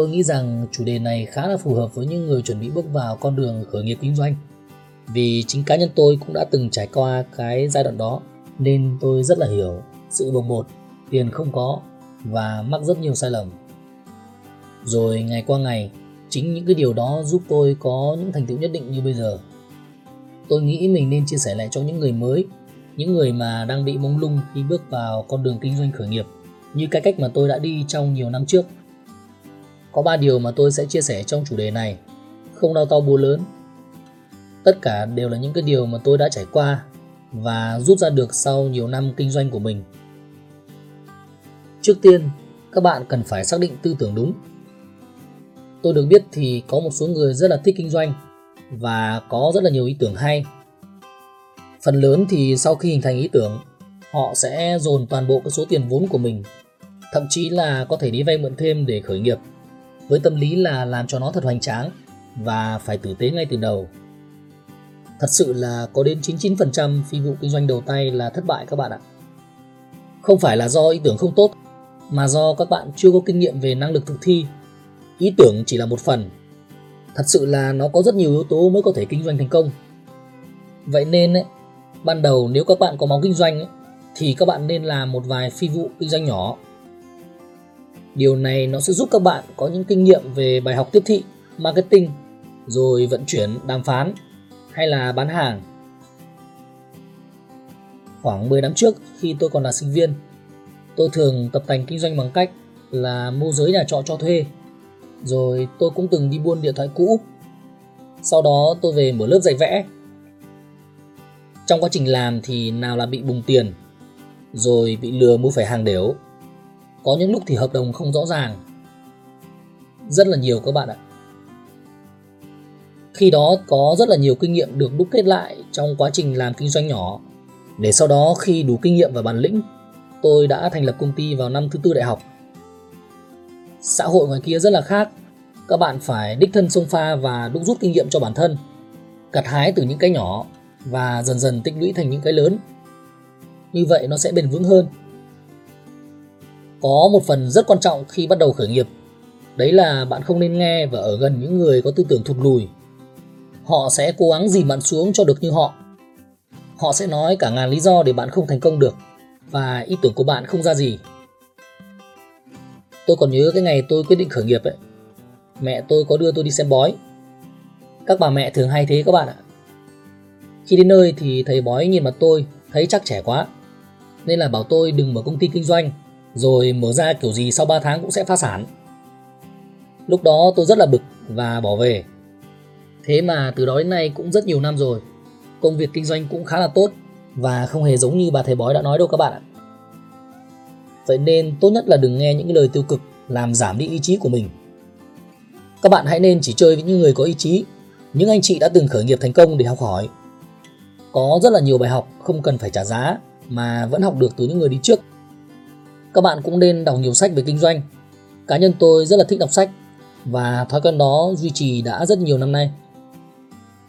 Tôi nghĩ rằng chủ đề này khá là phù hợp với những người chuẩn bị bước vào con đường khởi nghiệp kinh doanh. Vì chính cá nhân tôi cũng đã từng trải qua cái giai đoạn đó nên tôi rất là hiểu sự bồng bột, tiền không có và mắc rất nhiều sai lầm. Rồi ngày qua ngày, chính những cái điều đó giúp tôi có những thành tựu nhất định như bây giờ. Tôi nghĩ mình nên chia sẻ lại cho những người mới, những người mà đang bị mông lung khi bước vào con đường kinh doanh khởi nghiệp như cái cách mà tôi đã đi trong nhiều năm trước. Có 3 điều mà tôi sẽ chia sẻ trong chủ đề này. Không đau to búa lớn. Tất cả đều là những cái điều mà tôi đã trải qua và rút ra được sau nhiều năm kinh doanh của mình. Trước tiên, các bạn cần phải xác định tư tưởng đúng. Tôi được biết thì có một số người rất là thích kinh doanh và có rất là nhiều ý tưởng hay. Phần lớn thì sau khi hình thành ý tưởng, họ sẽ dồn toàn bộ cái số tiền vốn của mình, thậm chí là có thể đi vay mượn thêm để khởi nghiệp với tâm lý là làm cho nó thật hoành tráng và phải tử tế ngay từ đầu. Thật sự là có đến 99% phi vụ kinh doanh đầu tay là thất bại các bạn ạ. Không phải là do ý tưởng không tốt, mà do các bạn chưa có kinh nghiệm về năng lực thực thi. Ý tưởng chỉ là một phần. Thật sự là nó có rất nhiều yếu tố mới có thể kinh doanh thành công. Vậy nên ấy, ban đầu nếu các bạn có máu kinh doanh ấy, thì các bạn nên làm một vài phi vụ kinh doanh nhỏ Điều này nó sẽ giúp các bạn có những kinh nghiệm về bài học tiếp thị, marketing, rồi vận chuyển, đàm phán hay là bán hàng. Khoảng 10 năm trước khi tôi còn là sinh viên, tôi thường tập tành kinh doanh bằng cách là môi giới nhà trọ cho thuê. Rồi tôi cũng từng đi buôn điện thoại cũ. Sau đó tôi về mở lớp dạy vẽ. Trong quá trình làm thì nào là bị bùng tiền, rồi bị lừa mua phải hàng đểu có những lúc thì hợp đồng không rõ ràng. Rất là nhiều các bạn ạ. Khi đó có rất là nhiều kinh nghiệm được đúc kết lại trong quá trình làm kinh doanh nhỏ. Để sau đó khi đủ kinh nghiệm và bản lĩnh, tôi đã thành lập công ty vào năm thứ tư đại học. Xã hội ngoài kia rất là khác. Các bạn phải đích thân xông pha và đúc rút kinh nghiệm cho bản thân, gặt hái từ những cái nhỏ và dần dần tích lũy thành những cái lớn. Như vậy nó sẽ bền vững hơn có một phần rất quan trọng khi bắt đầu khởi nghiệp. Đấy là bạn không nên nghe và ở gần những người có tư tưởng thụt lùi. Họ sẽ cố gắng dìm bạn xuống cho được như họ. Họ sẽ nói cả ngàn lý do để bạn không thành công được và ý tưởng của bạn không ra gì. Tôi còn nhớ cái ngày tôi quyết định khởi nghiệp ấy. Mẹ tôi có đưa tôi đi xem bói. Các bà mẹ thường hay thế các bạn ạ. Khi đến nơi thì thầy bói nhìn mặt tôi, thấy chắc trẻ quá, nên là bảo tôi đừng mở công ty kinh doanh rồi mở ra kiểu gì sau 3 tháng cũng sẽ phá sản. Lúc đó tôi rất là bực và bỏ về. Thế mà từ đó đến nay cũng rất nhiều năm rồi. Công việc kinh doanh cũng khá là tốt và không hề giống như bà thầy bói đã nói đâu các bạn ạ. Vậy nên tốt nhất là đừng nghe những lời tiêu cực làm giảm đi ý chí của mình. Các bạn hãy nên chỉ chơi với những người có ý chí, những anh chị đã từng khởi nghiệp thành công để học hỏi. Có rất là nhiều bài học không cần phải trả giá mà vẫn học được từ những người đi trước các bạn cũng nên đọc nhiều sách về kinh doanh. Cá nhân tôi rất là thích đọc sách và thói quen đó duy trì đã rất nhiều năm nay.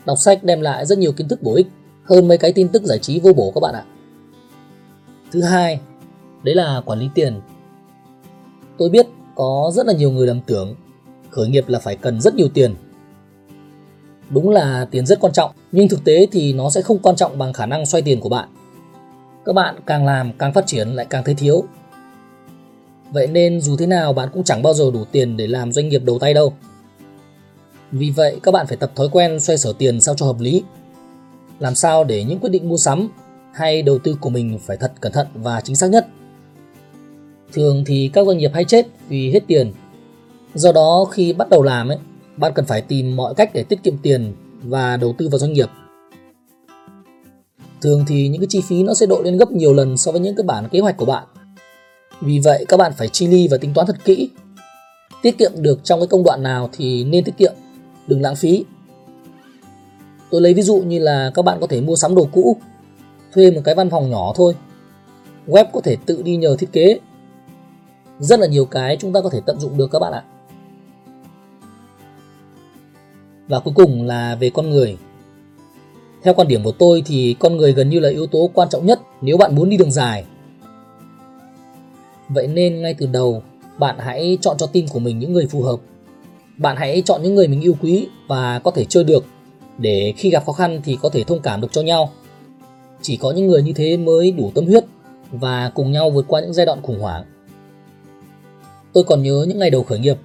Đọc sách đem lại rất nhiều kiến thức bổ ích hơn mấy cái tin tức giải trí vô bổ các bạn ạ. Thứ hai, đấy là quản lý tiền. Tôi biết có rất là nhiều người lầm tưởng khởi nghiệp là phải cần rất nhiều tiền. Đúng là tiền rất quan trọng, nhưng thực tế thì nó sẽ không quan trọng bằng khả năng xoay tiền của bạn. Các bạn càng làm càng phát triển lại càng thấy thiếu Vậy nên dù thế nào bạn cũng chẳng bao giờ đủ tiền để làm doanh nghiệp đầu tay đâu. Vì vậy các bạn phải tập thói quen xoay sở tiền sao cho hợp lý. Làm sao để những quyết định mua sắm hay đầu tư của mình phải thật cẩn thận và chính xác nhất. Thường thì các doanh nghiệp hay chết vì hết tiền. Do đó khi bắt đầu làm ấy, bạn cần phải tìm mọi cách để tiết kiệm tiền và đầu tư vào doanh nghiệp. Thường thì những cái chi phí nó sẽ đội lên gấp nhiều lần so với những cái bản kế hoạch của bạn vì vậy các bạn phải chi ly và tính toán thật kỹ. Tiết kiệm được trong cái công đoạn nào thì nên tiết kiệm, đừng lãng phí. Tôi lấy ví dụ như là các bạn có thể mua sắm đồ cũ, thuê một cái văn phòng nhỏ thôi. Web có thể tự đi nhờ thiết kế. Rất là nhiều cái chúng ta có thể tận dụng được các bạn ạ. Và cuối cùng là về con người. Theo quan điểm của tôi thì con người gần như là yếu tố quan trọng nhất nếu bạn muốn đi đường dài Vậy nên ngay từ đầu, bạn hãy chọn cho team của mình những người phù hợp, bạn hãy chọn những người mình yêu quý và có thể chơi được để khi gặp khó khăn thì có thể thông cảm được cho nhau. Chỉ có những người như thế mới đủ tâm huyết và cùng nhau vượt qua những giai đoạn khủng hoảng. Tôi còn nhớ những ngày đầu khởi nghiệp,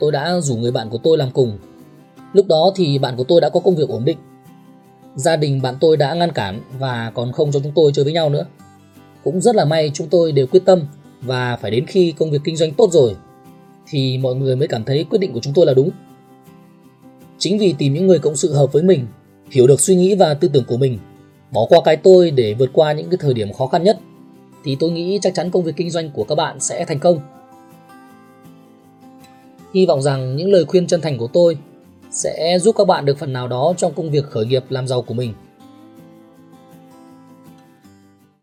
tôi đã rủ người bạn của tôi làm cùng. Lúc đó thì bạn của tôi đã có công việc ổn định. Gia đình bạn tôi đã ngăn cản và còn không cho chúng tôi chơi với nhau nữa. Cũng rất là may chúng tôi đều quyết tâm và phải đến khi công việc kinh doanh tốt rồi thì mọi người mới cảm thấy quyết định của chúng tôi là đúng. Chính vì tìm những người cộng sự hợp với mình, hiểu được suy nghĩ và tư tưởng của mình, bỏ qua cái tôi để vượt qua những cái thời điểm khó khăn nhất thì tôi nghĩ chắc chắn công việc kinh doanh của các bạn sẽ thành công. Hy vọng rằng những lời khuyên chân thành của tôi sẽ giúp các bạn được phần nào đó trong công việc khởi nghiệp làm giàu của mình.